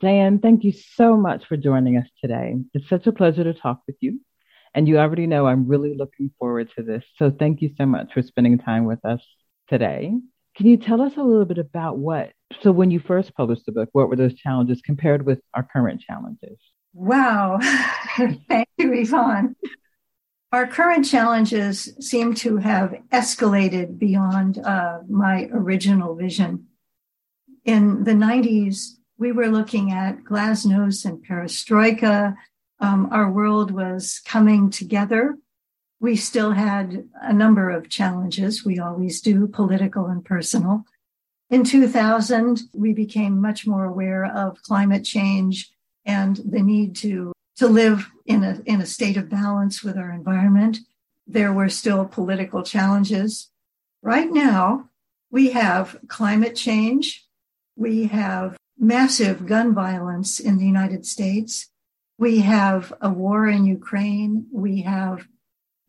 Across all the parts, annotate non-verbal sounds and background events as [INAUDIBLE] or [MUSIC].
Diane, thank you so much for joining us today. It's such a pleasure to talk with you. And you already know I'm really looking forward to this. So thank you so much for spending time with us today. Can you tell us a little bit about what? So, when you first published the book, what were those challenges compared with our current challenges? Wow. [LAUGHS] Thank you, Yvonne. Our current challenges seem to have escalated beyond uh, my original vision. In the 90s, we were looking at glasnost and perestroika. Um, our world was coming together. We still had a number of challenges. We always do, political and personal. In 2000, we became much more aware of climate change and the need to to live in a in a state of balance with our environment. There were still political challenges. Right now, we have climate change. We have massive gun violence in the United States. We have a war in Ukraine. We have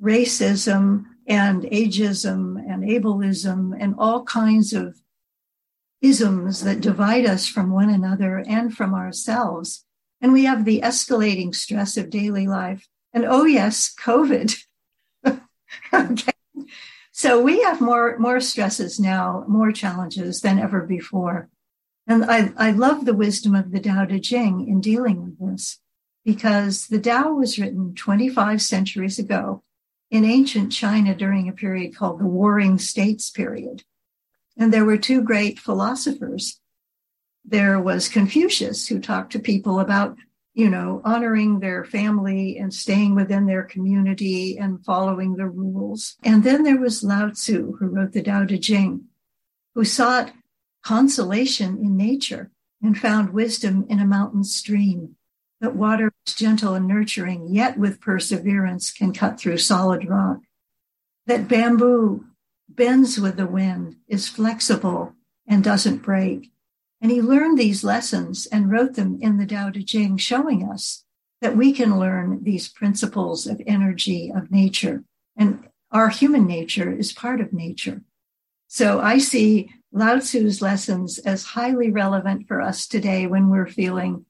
racism and ageism and ableism and all kinds of isms that divide us from one another and from ourselves. And we have the escalating stress of daily life. And oh, yes, COVID. [LAUGHS] okay. So we have more, more stresses now, more challenges than ever before. And I, I love the wisdom of the Tao Te Ching in dealing with this because the Tao was written 25 centuries ago in ancient China during a period called the Warring States period. And there were two great philosophers there was Confucius, who talked to people about, you know, honoring their family and staying within their community and following the rules. And then there was Lao Tzu, who wrote the Tao Te Ching, who sought consolation in nature and found wisdom in a mountain stream. That water is gentle and nurturing, yet with perseverance can cut through solid rock. That bamboo bends with the wind, is flexible, and doesn't break. And he learned these lessons and wrote them in the Tao Te Ching, showing us that we can learn these principles of energy of nature. And our human nature is part of nature. So I see Lao Tzu's lessons as highly relevant for us today when we're feeling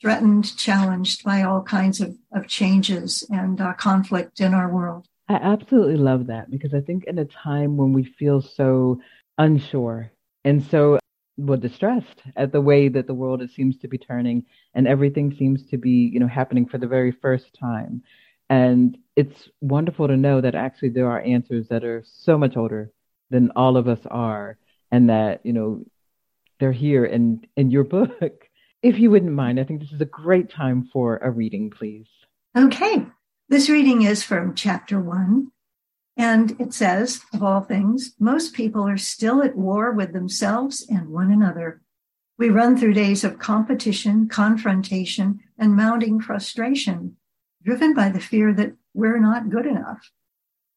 threatened, challenged by all kinds of, of changes and uh, conflict in our world. I absolutely love that because I think in a time when we feel so unsure and so well distressed at the way that the world seems to be turning and everything seems to be you know happening for the very first time and it's wonderful to know that actually there are answers that are so much older than all of us are and that you know they're here in in your book [LAUGHS] if you wouldn't mind i think this is a great time for a reading please okay this reading is from chapter 1 and it says, of all things, most people are still at war with themselves and one another. We run through days of competition, confrontation, and mounting frustration, driven by the fear that we're not good enough.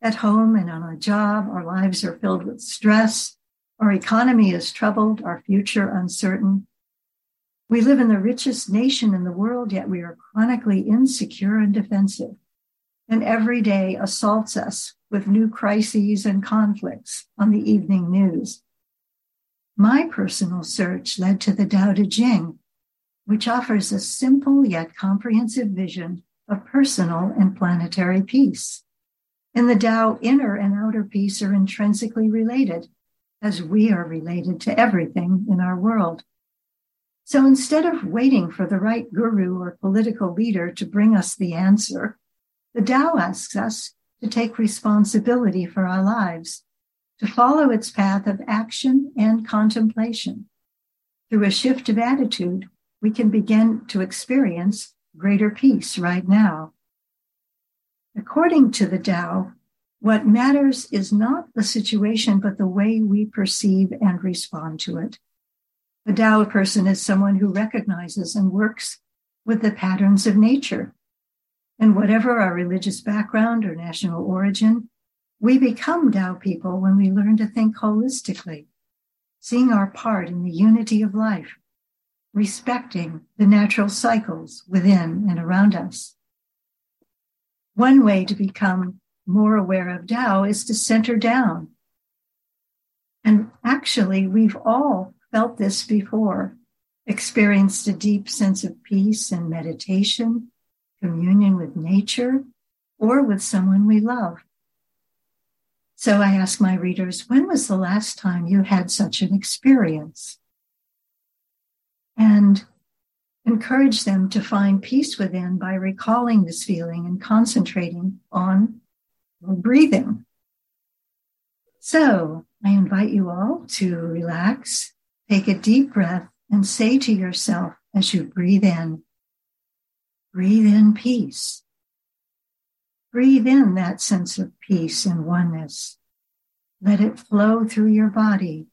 At home and on a job, our lives are filled with stress. Our economy is troubled, our future uncertain. We live in the richest nation in the world, yet we are chronically insecure and defensive. And every day assaults us with new crises and conflicts on the evening news. My personal search led to the Tao Te Ching, which offers a simple yet comprehensive vision of personal and planetary peace. In the Tao, inner and outer peace are intrinsically related, as we are related to everything in our world. So instead of waiting for the right guru or political leader to bring us the answer, the Tao asks us to take responsibility for our lives, to follow its path of action and contemplation. Through a shift of attitude, we can begin to experience greater peace right now. According to the Tao, what matters is not the situation, but the way we perceive and respond to it. A Tao person is someone who recognizes and works with the patterns of nature and whatever our religious background or national origin, we become Tao people when we learn to think holistically, seeing our part in the unity of life, respecting the natural cycles within and around us. One way to become more aware of Tao is to center down. And actually, we've all felt this before experienced a deep sense of peace and meditation, communion with nature, or with someone we love. So I ask my readers, when was the last time you had such an experience? And encourage them to find peace within by recalling this feeling and concentrating on breathing. So I invite you all to relax, take a deep breath, and say to yourself as you breathe in, breathe in peace. Breathe in that sense of peace and oneness. Let it flow through your body.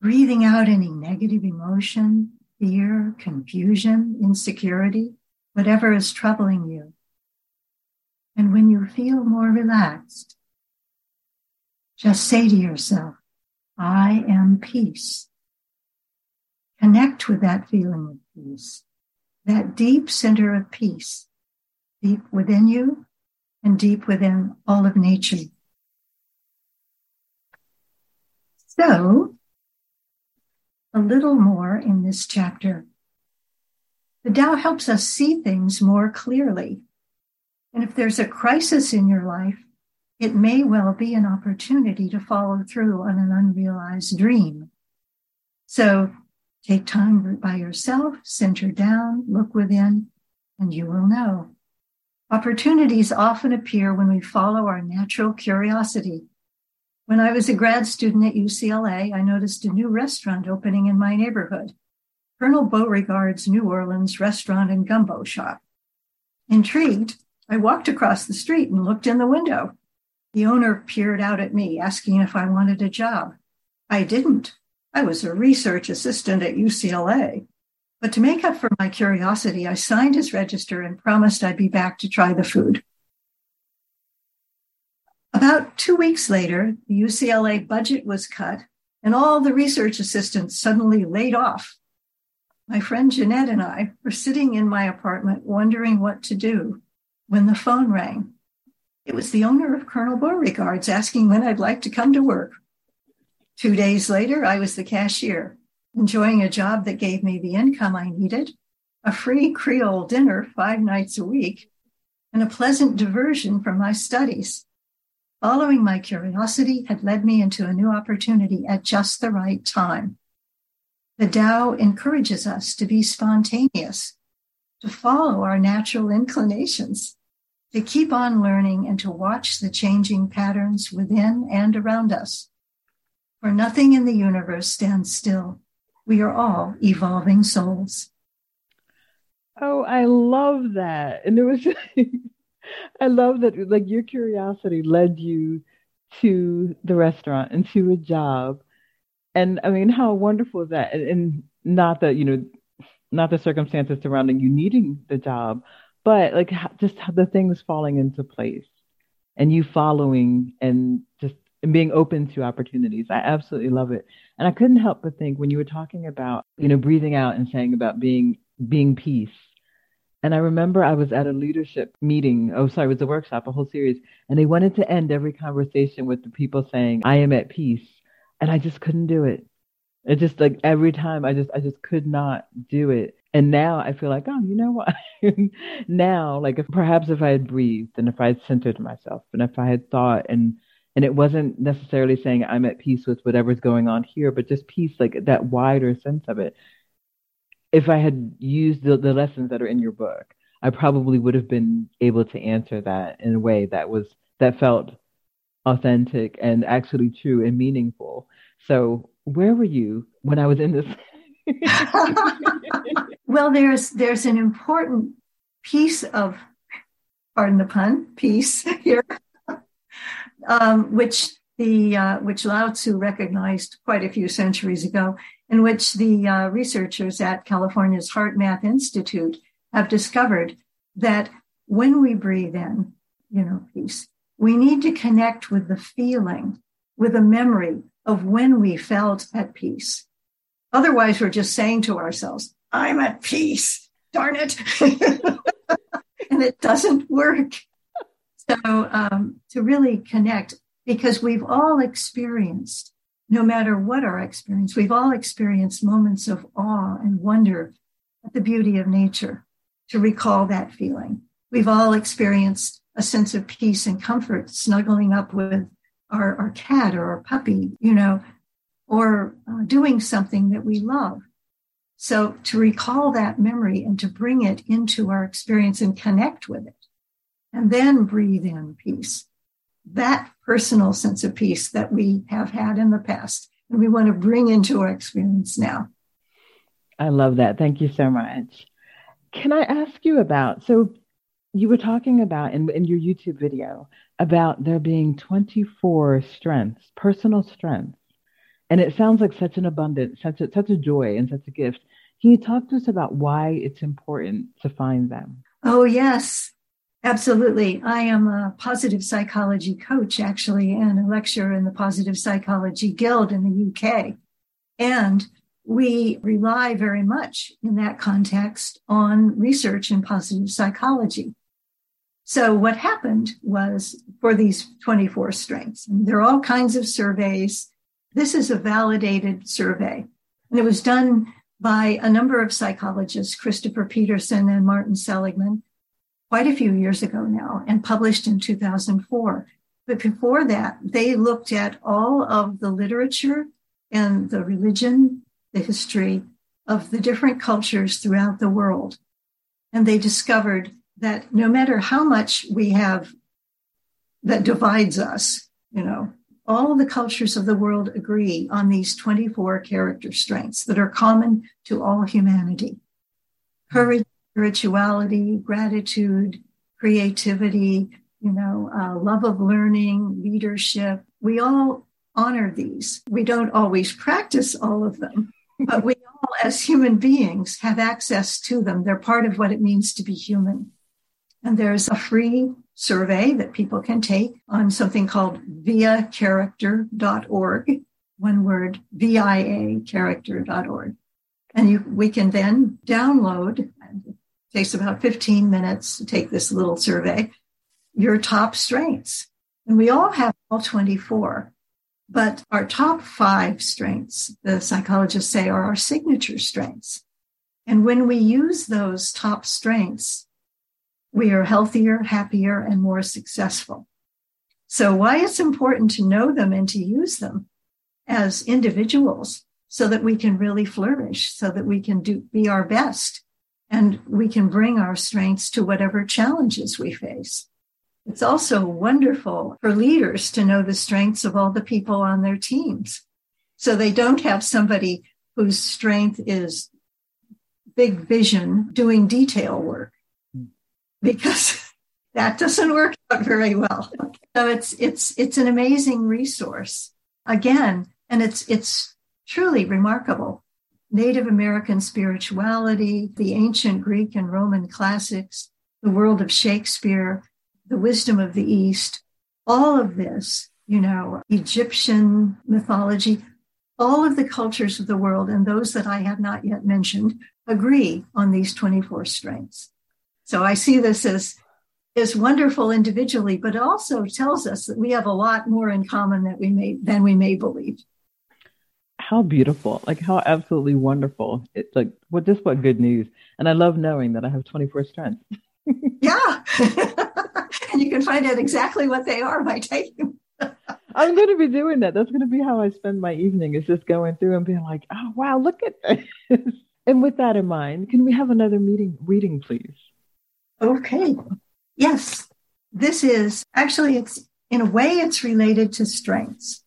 Breathing out any negative emotion, fear, confusion, insecurity, whatever is troubling you. And when you feel more relaxed, just say to yourself, I am peace. Connect with that feeling of peace, that deep center of peace, deep within you and deep within all of nature. So, a little more in this chapter. The Tao helps us see things more clearly. And if there's a crisis in your life, it may well be an opportunity to follow through on an unrealized dream. So take time by yourself, center down, look within, and you will know. Opportunities often appear when we follow our natural curiosity. When I was a grad student at UCLA, I noticed a new restaurant opening in my neighborhood, Colonel Beauregard's New Orleans Restaurant and Gumbo Shop. Intrigued, I walked across the street and looked in the window. The owner peered out at me, asking if I wanted a job. I didn't. I was a research assistant at UCLA. But to make up for my curiosity, I signed his register and promised I'd be back to try the food. About two weeks later, the UCLA budget was cut and all the research assistants suddenly laid off. My friend Jeanette and I were sitting in my apartment wondering what to do when the phone rang. It was the owner of Colonel Beauregard's asking when I'd like to come to work. Two days later, I was the cashier, enjoying a job that gave me the income I needed, a free Creole dinner five nights a week, and a pleasant diversion from my studies. Following my curiosity had led me into a new opportunity at just the right time. The Tao encourages us to be spontaneous, to follow our natural inclinations, to keep on learning and to watch the changing patterns within and around us. For nothing in the universe stands still. We are all evolving souls. Oh, I love that. And it was, [LAUGHS] I love that, like, your curiosity led you to the restaurant and to a job. And I mean, how wonderful is that? And, and not that, you know, not the circumstances surrounding you needing the job, but like just the things falling into place and you following and just and being open to opportunities. I absolutely love it. And I couldn't help but think when you were talking about, you know, breathing out and saying about being being peace. And I remember I was at a leadership meeting. Oh, sorry, it was a workshop, a whole series. And they wanted to end every conversation with the people saying, I am at peace. And I just couldn't do it. It just like every time I just I just could not do it. And now I feel like, oh, you know what? [LAUGHS] now, like if perhaps if I had breathed and if I had centered myself and if I had thought and and it wasn't necessarily saying I'm at peace with whatever's going on here, but just peace, like that wider sense of it. If I had used the, the lessons that are in your book, I probably would have been able to answer that in a way that was that felt authentic and actually true and meaningful. So where were you when I was in this? [LAUGHS] [LAUGHS] Well, there's there's an important piece of, pardon the pun, piece here, [LAUGHS] um, which the uh, which Lao Tzu recognized quite a few centuries ago, in which the uh, researchers at California's HeartMath Institute have discovered that when we breathe in, you know, peace, we need to connect with the feeling, with a memory of when we felt at peace. Otherwise, we're just saying to ourselves, I'm at peace, darn it. [LAUGHS] and it doesn't work. So, um, to really connect, because we've all experienced no matter what our experience, we've all experienced moments of awe and wonder at the beauty of nature to recall that feeling. We've all experienced a sense of peace and comfort snuggling up with our, our cat or our puppy, you know, or uh, doing something that we love. So to recall that memory and to bring it into our experience and connect with it, and then breathe in peace. That personal sense of peace that we have had in the past and we want to bring into our experience now. I love that. Thank you so much. Can I ask you about so you were talking about in, in your YouTube video about there being 24 strengths, personal strengths. And it sounds like such an abundance, such a, such a joy and such a gift. Can you talk to us about why it's important to find them? Oh, yes, absolutely. I am a positive psychology coach, actually, and a lecturer in the Positive Psychology Guild in the UK. And we rely very much in that context on research in positive psychology. So what happened was for these 24 strengths, and there are all kinds of surveys. This is a validated survey and it was done by a number of psychologists, Christopher Peterson and Martin Seligman, quite a few years ago now and published in 2004. But before that, they looked at all of the literature and the religion, the history of the different cultures throughout the world. And they discovered that no matter how much we have that divides us, you know, all the cultures of the world agree on these 24 character strengths that are common to all humanity courage, spirituality, gratitude, creativity, you know, uh, love of learning, leadership. We all honor these. We don't always practice all of them, but we all, as human beings, have access to them. They're part of what it means to be human. And there's a free survey that people can take on something called viacharacter.org. One word, V-I-A character.org. And you, we can then download, it takes about 15 minutes to take this little survey, your top strengths. And we all have all 24. But our top five strengths, the psychologists say, are our signature strengths. And when we use those top strengths, we are healthier, happier, and more successful. So why it's important to know them and to use them as individuals so that we can really flourish, so that we can do, be our best and we can bring our strengths to whatever challenges we face. It's also wonderful for leaders to know the strengths of all the people on their teams. So they don't have somebody whose strength is big vision doing detail work because [LAUGHS] that doesn't work out very well. So it's it's it's an amazing resource again, and it's it's truly remarkable. Native American spirituality, the ancient Greek and Roman classics, the world of Shakespeare, the wisdom of the East, all of this, you know, Egyptian mythology, all of the cultures of the world and those that I have not yet mentioned agree on these 24 strengths. So I see this as is wonderful individually, but also tells us that we have a lot more in common that we may than we may believe. How beautiful! Like how absolutely wonderful! It's like what just what good news! And I love knowing that I have twenty four strengths. [LAUGHS] yeah, and [LAUGHS] you can find out exactly what they are by taking. [LAUGHS] I'm going to be doing that. That's going to be how I spend my evening. Is just going through and being like, "Oh wow, look at this." and with that in mind, can we have another meeting reading, please? Okay. Yes. This is actually, it's in a way, it's related to strengths.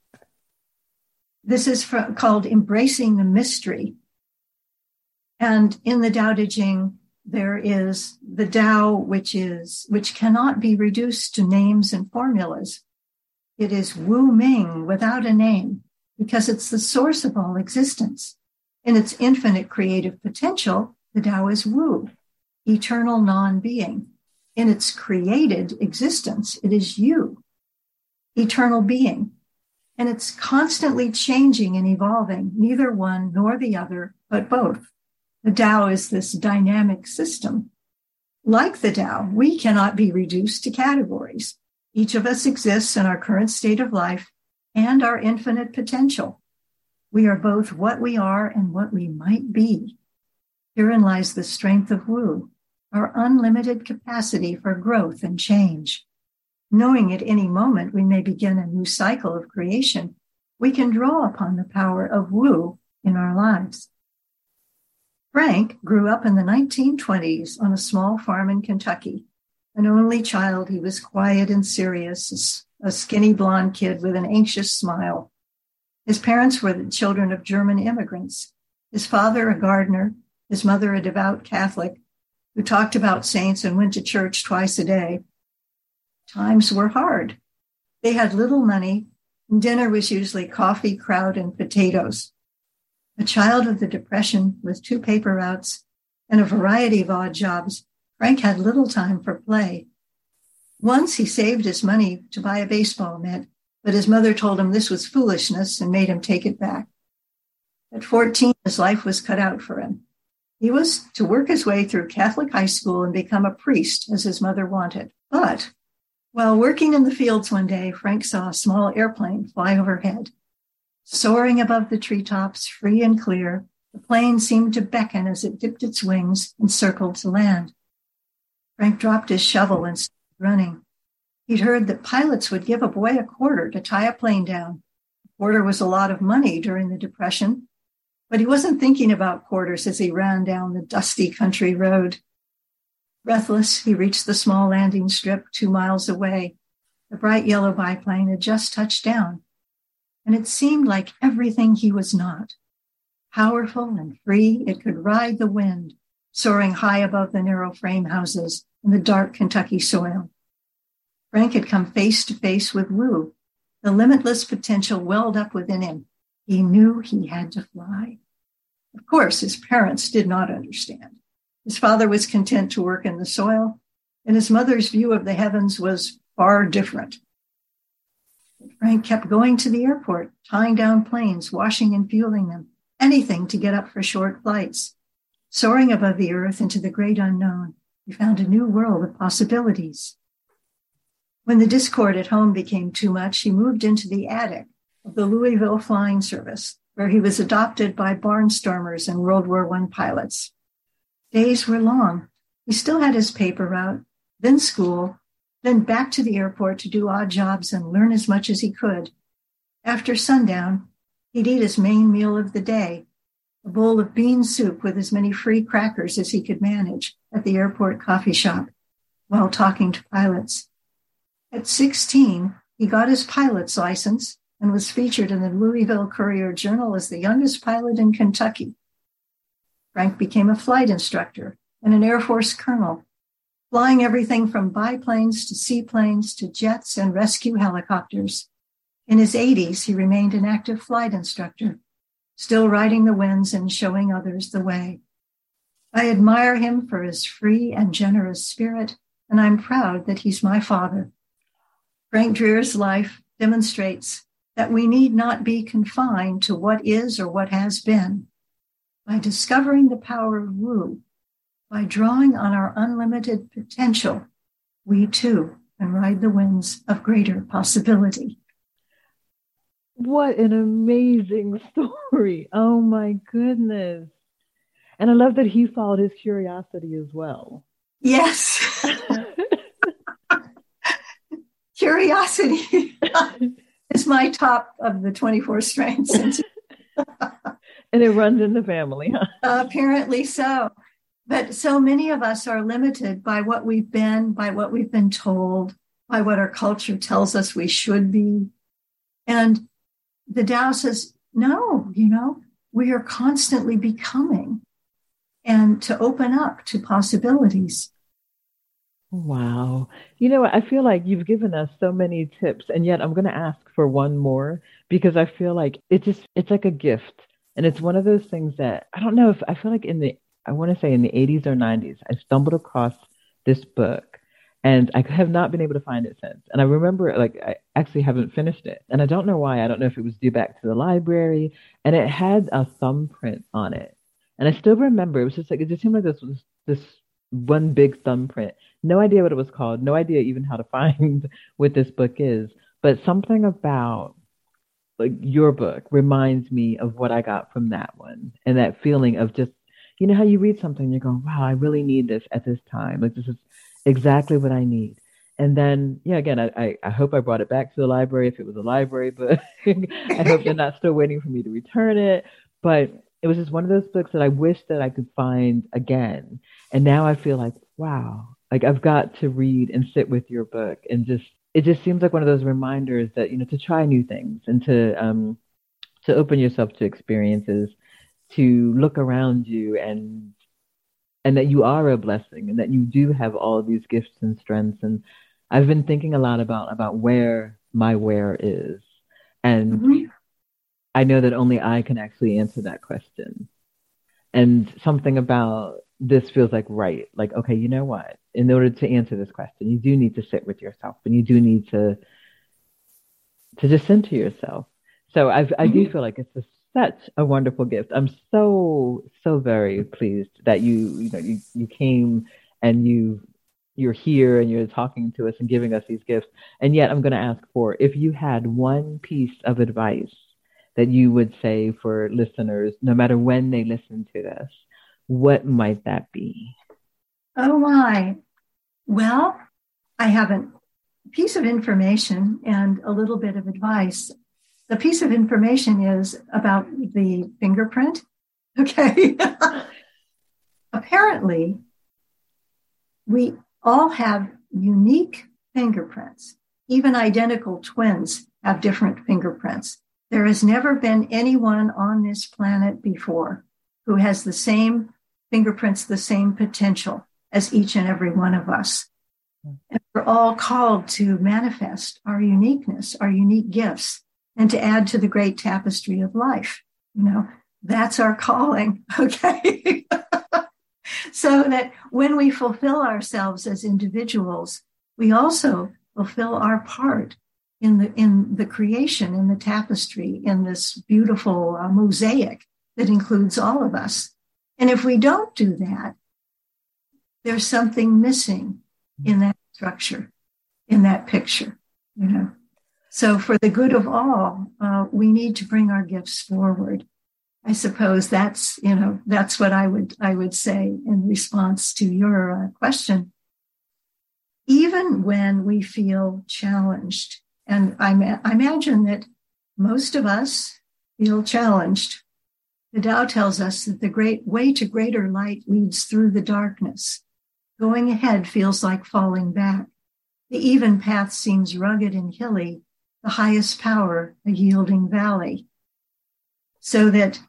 This is for, called Embracing the Mystery. And in the Tao Te Ching, there is the Tao, which is, which cannot be reduced to names and formulas. It is Wu Ming without a name because it's the source of all existence. In its infinite creative potential, the Tao is Wu eternal non being. In its created existence, it is Yu, eternal being. And it's constantly changing and evolving, neither one nor the other, but both. The Tao is this dynamic system. Like the Tao, we cannot be reduced to categories. Each of us exists in our current state of life and our infinite potential. We are both what we are and what we might be. Herein lies the strength of Wu, our unlimited capacity for growth and change. Knowing at any moment we may begin a new cycle of creation, we can draw upon the power of Wu in our lives. Frank grew up in the 1920s on a small farm in Kentucky. An only child, he was quiet and serious, a skinny blonde kid with an anxious smile. His parents were the children of German immigrants. His father, a gardener, his mother, a devout Catholic, who talked about saints and went to church twice a day. Times were hard. They had little money, and dinner was usually coffee, kraut, and potatoes. A child of the Depression with two paper routes and a variety of odd jobs, Frank had little time for play. Once he saved his money to buy a baseball mitt, but his mother told him this was foolishness and made him take it back. At 14, his life was cut out for him. He was to work his way through Catholic high school and become a priest as his mother wanted. But while working in the fields one day, Frank saw a small airplane fly overhead. Soaring above the treetops, free and clear, the plane seemed to beckon as it dipped its wings and circled to land. Frank dropped his shovel and started running. He'd heard that pilots would give a boy a quarter to tie a plane down. A quarter was a lot of money during the Depression, but he wasn't thinking about quarters as he ran down the dusty country road. Breathless, he reached the small landing strip two miles away. The bright yellow biplane had just touched down and it seemed like everything he was not. Powerful and free, it could ride the wind, soaring high above the narrow frame houses in the dark Kentucky soil. Frank had come face to face with Wu. The limitless potential welled up within him. He knew he had to fly. Of course, his parents did not understand. His father was content to work in the soil, and his mother's view of the heavens was far different. Frank kept going to the airport, tying down planes, washing and fueling them, anything to get up for short flights. Soaring above the earth into the great unknown, he found a new world of possibilities. When the discord at home became too much, he moved into the attic the Louisville Flying Service, where he was adopted by barnstormers and World War I pilots. Days were long. He still had his paper route, then school, then back to the airport to do odd jobs and learn as much as he could. After sundown, he'd eat his main meal of the day, a bowl of bean soup with as many free crackers as he could manage at the airport coffee shop while talking to pilots. At 16, he got his pilot's license and was featured in the Louisville Courier Journal as the youngest pilot in Kentucky. Frank became a flight instructor and an Air Force colonel flying everything from biplanes to seaplanes to jets and rescue helicopters. In his 80s, he remained an active flight instructor, still riding the winds and showing others the way. I admire him for his free and generous spirit, and I'm proud that he's my father. Frank Dreher's life demonstrates that we need not be confined to what is or what has been. By discovering the power of Wu, by drawing on our unlimited potential, we too can ride the winds of greater possibility. What an amazing [LAUGHS] story. Oh my goodness. And I love that he followed his curiosity as well. Yes. [LAUGHS] [LAUGHS] curiosity is my top of the 24 strengths. [LAUGHS] and it runs in the family, huh? Uh, apparently so. But so many of us are limited by what we've been, by what we've been told, by what our culture tells us we should be. And the Tao says, no, you know, we are constantly becoming and to open up to possibilities. Wow. You know, I feel like you've given us so many tips, and yet I'm going to ask for one more because I feel like it just, it's like a gift. And it's one of those things that I don't know if I feel like in the I want to say in the 80s or 90s, I stumbled across this book and I have not been able to find it since. And I remember, like, I actually haven't finished it. And I don't know why. I don't know if it was due back to the library. And it had a thumbprint on it. And I still remember it was just like, it just seemed like this was this one big thumbprint. No idea what it was called. No idea even how to find [LAUGHS] what this book is. But something about like your book reminds me of what I got from that one and that feeling of just you know how you read something you're going wow I really need this at this time like this is exactly what I need and then yeah again I, I, hope I brought it back to the library if it was a library but [LAUGHS] I hope they're not still waiting for me to return it but it was just one of those books that I wish that I could find again. And now I feel like wow like I've got to read and sit with your book and just it just seems like one of those reminders that you know to try new things and to um to open yourself to experiences to look around you and and that you are a blessing and that you do have all these gifts and strengths. And i've been thinking a lot about about where my where is. And mm-hmm. I know that only i can actually answer that question and something about this feels like right. Like, okay, you know what? In order to answer this question, you do need to sit with yourself and you do need to to just center yourself. So I've, I do mm-hmm. feel like it's a, such a wonderful gift. I'm so so very pleased that you you know you you came and you you're here and you're talking to us and giving us these gifts. And yet I'm going to ask for if you had one piece of advice that you would say for listeners, no matter when they listen to this, what might that be? Oh my. Well, I have a piece of information and a little bit of advice. The piece of information is about the fingerprint. [LAUGHS] Okay. Apparently, we all have unique fingerprints. Even identical twins have different fingerprints. There has never been anyone on this planet before who has the same fingerprints the same potential as each and every one of us. And we're all called to manifest our uniqueness, our unique gifts, and to add to the great tapestry of life. You know, that's our calling. [LAUGHS] Okay. [LAUGHS] so that when we fulfill ourselves as individuals, we also fulfill our part in the in the creation, in the tapestry, in this beautiful uh, mosaic that includes all of us. And if we don't do that, there's something missing in that structure, in that picture, you know. So for the good of all, uh, we need to bring our gifts forward. I suppose that's, you know, that's what I would, I would say in response to your uh, question. Even when we feel challenged, and I, ma- I imagine that most of us feel challenged the Tao tells us that the great way to greater light leads through the darkness. Going ahead feels like falling back. The even path seems rugged and hilly, the highest power a yielding valley. So that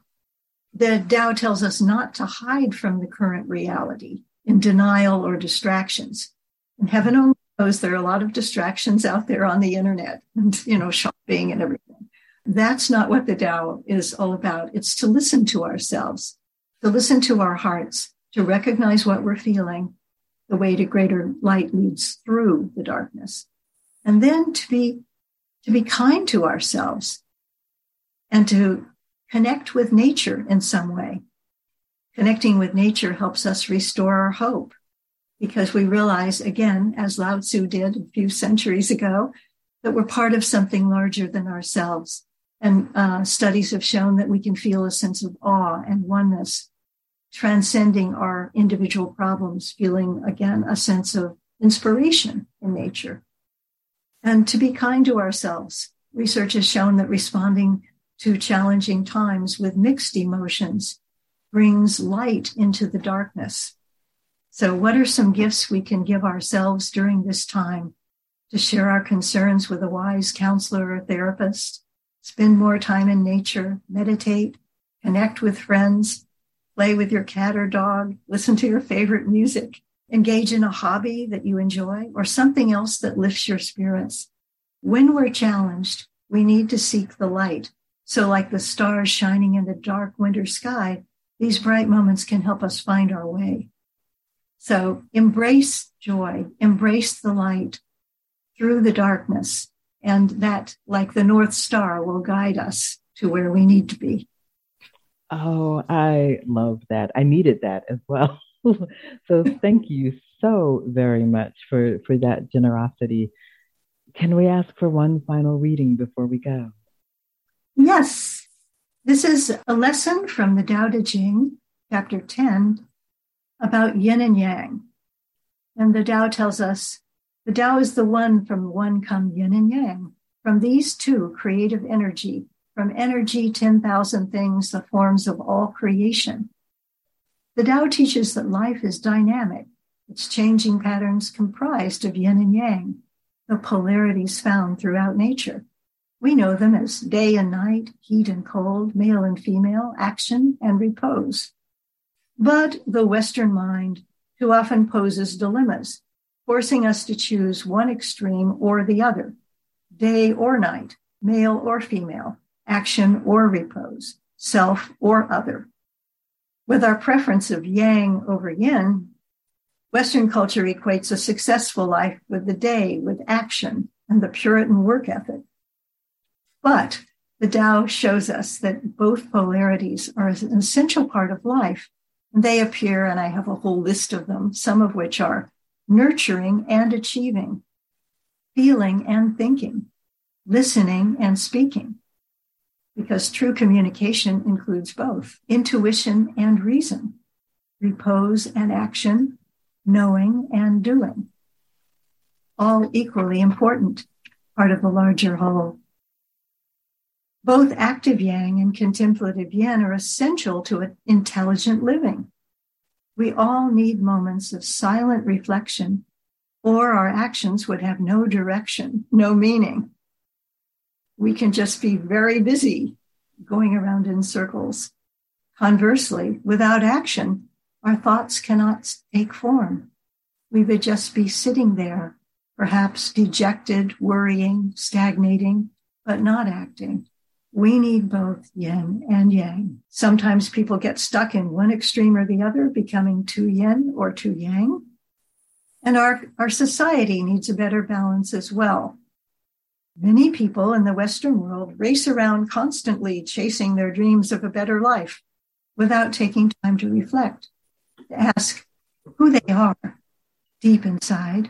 the Tao tells us not to hide from the current reality in denial or distractions. And heaven only knows there are a lot of distractions out there on the internet and, you know, shopping and everything. That's not what the Tao is all about. It's to listen to ourselves, to listen to our hearts, to recognize what we're feeling. The way to greater light leads through the darkness. And then to be, to be kind to ourselves and to connect with nature in some way. Connecting with nature helps us restore our hope because we realize again, as Lao Tzu did a few centuries ago, that we're part of something larger than ourselves and uh, studies have shown that we can feel a sense of awe and oneness, transcending our individual problems, feeling again a sense of inspiration in nature. And to be kind to ourselves. Research has shown that responding to challenging times with mixed emotions brings light into the darkness. So, what are some gifts we can give ourselves during this time to share our concerns with a wise counselor or therapist? spend more time in nature, meditate, connect with friends, play with your cat or dog, listen to your favorite music, engage in a hobby that you enjoy or something else that lifts your spirits. When we're challenged, we need to seek the light. So like the stars shining in the dark winter sky, these bright moments can help us find our way. So embrace joy, embrace the light through the darkness and that, like the North Star, will guide us to where we need to be. Oh, I love that. I needed that as well. [LAUGHS] so thank you so very much for, for that generosity. Can we ask for one final reading before we go? Yes, this is a lesson from the Tao Te Ching, chapter 10, about yin and yang. And the Tao tells us the Tao is the one from one come yin and yang. From these two, creative energy, from energy, 10,000 things, the forms of all creation. The Tao teaches that life is dynamic, its changing patterns comprised of yin and yang, the polarities found throughout nature. We know them as day and night, heat and cold, male and female, action and repose. But the Western mind too often poses dilemmas, forcing us to choose one extreme or the other, day or night, male or female, action or repose, self or other. With our preference of yang over yin, Western culture equates a successful life with the day, with action, and the Puritan work ethic. But the Tao shows us that both polarities are an essential part of life. They appear, and I have a whole list of them, some of which are nurturing and achieving, feeling and thinking, listening and speaking, because true communication includes both intuition and reason, repose and action, knowing and doing. All equally important, part of the larger whole. Both active yang and contemplative yin are essential to intelligent living. We all need moments of silent reflection, or our actions would have no direction, no meaning we can just be very busy going around in circles. Conversely, without action, our thoughts cannot take form. We would just be sitting there, perhaps dejected, worrying, stagnating, but not acting. We need both yin and yang. Sometimes people get stuck in one extreme or the other, becoming too yin or too yang. And our, our society needs a better balance as well. Many people in the Western world race around constantly chasing their dreams of a better life without taking time to reflect, to ask who they are deep inside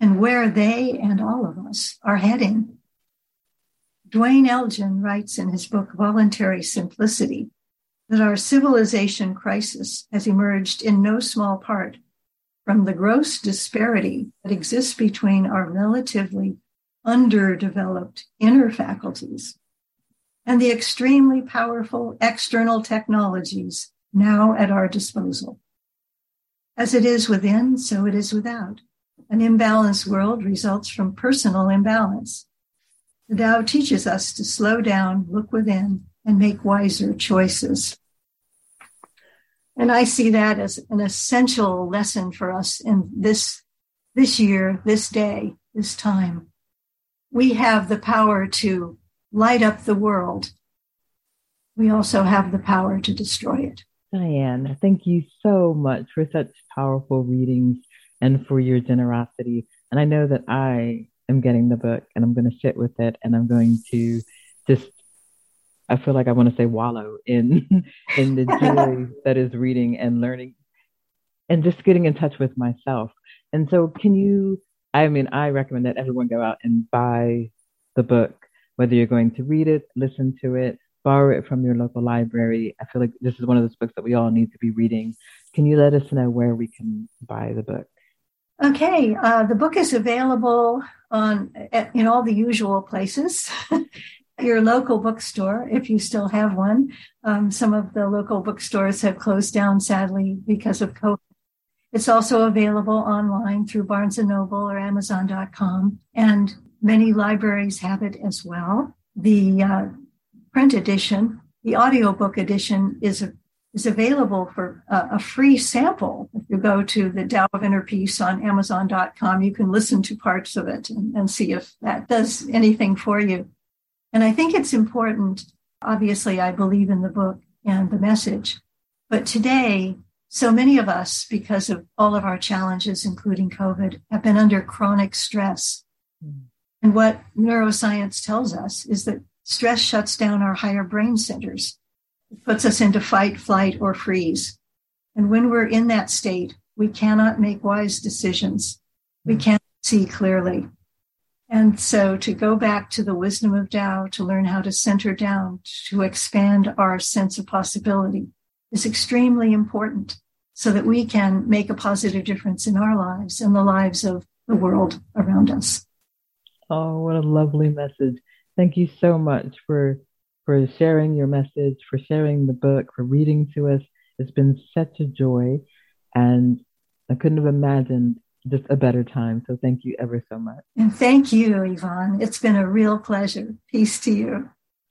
and where they and all of us are heading. Duane Elgin writes in his book Voluntary Simplicity that our civilization crisis has emerged in no small part from the gross disparity that exists between our relatively underdeveloped inner faculties and the extremely powerful external technologies now at our disposal. As it is within, so it is without. An imbalanced world results from personal imbalance. The Tao teaches us to slow down, look within, and make wiser choices. And I see that as an essential lesson for us in this, this year, this day, this time we have the power to light up the world. We also have the power to destroy it. Diane, thank you so much for such powerful readings and for your generosity. And I know that I am getting the book and I'm going to sit with it and I'm going to just I feel like I want to say wallow in [LAUGHS] in the joy [LAUGHS] that is reading and learning and just getting in touch with myself. And so can you I mean, I recommend that everyone go out and buy the book, whether you're going to read it, listen to it, borrow it from your local library. I feel like this is one of those books that we all need to be reading. Can you let us know where we can buy the book? Okay, uh, the book is available on in all the usual places. [LAUGHS] your local bookstore, if you still have one. Um, some of the local bookstores have closed down, sadly, because of COVID. It's also available online through Barnes and Noble or Amazon.com, and many libraries have it as well. The uh, print edition, the audiobook edition, is is available for uh, a free sample. If you go to the Tao of Inner Peace on Amazon.com, you can listen to parts of it and, and see if that does anything for you. And I think it's important. Obviously, I believe in the book and the message, but today so many of us, because of all of our challenges, including COVID, have been under chronic stress. Mm. And what neuroscience tells us is that stress shuts down our higher brain centers. It puts us into fight, flight, or freeze. And when we're in that state, we cannot make wise decisions. We mm. can't see clearly. And so to go back to the wisdom of Tao, to learn how to center down, to expand our sense of possibility is extremely important so that we can make a positive difference in our lives and the lives of the world around us. Oh, what a lovely message. Thank you so much for for sharing your message, for sharing the book, for reading to us. It's been such a joy and I couldn't have imagined just a better time. So thank you ever so much. And thank you, Yvonne. It's been a real pleasure. Peace to you.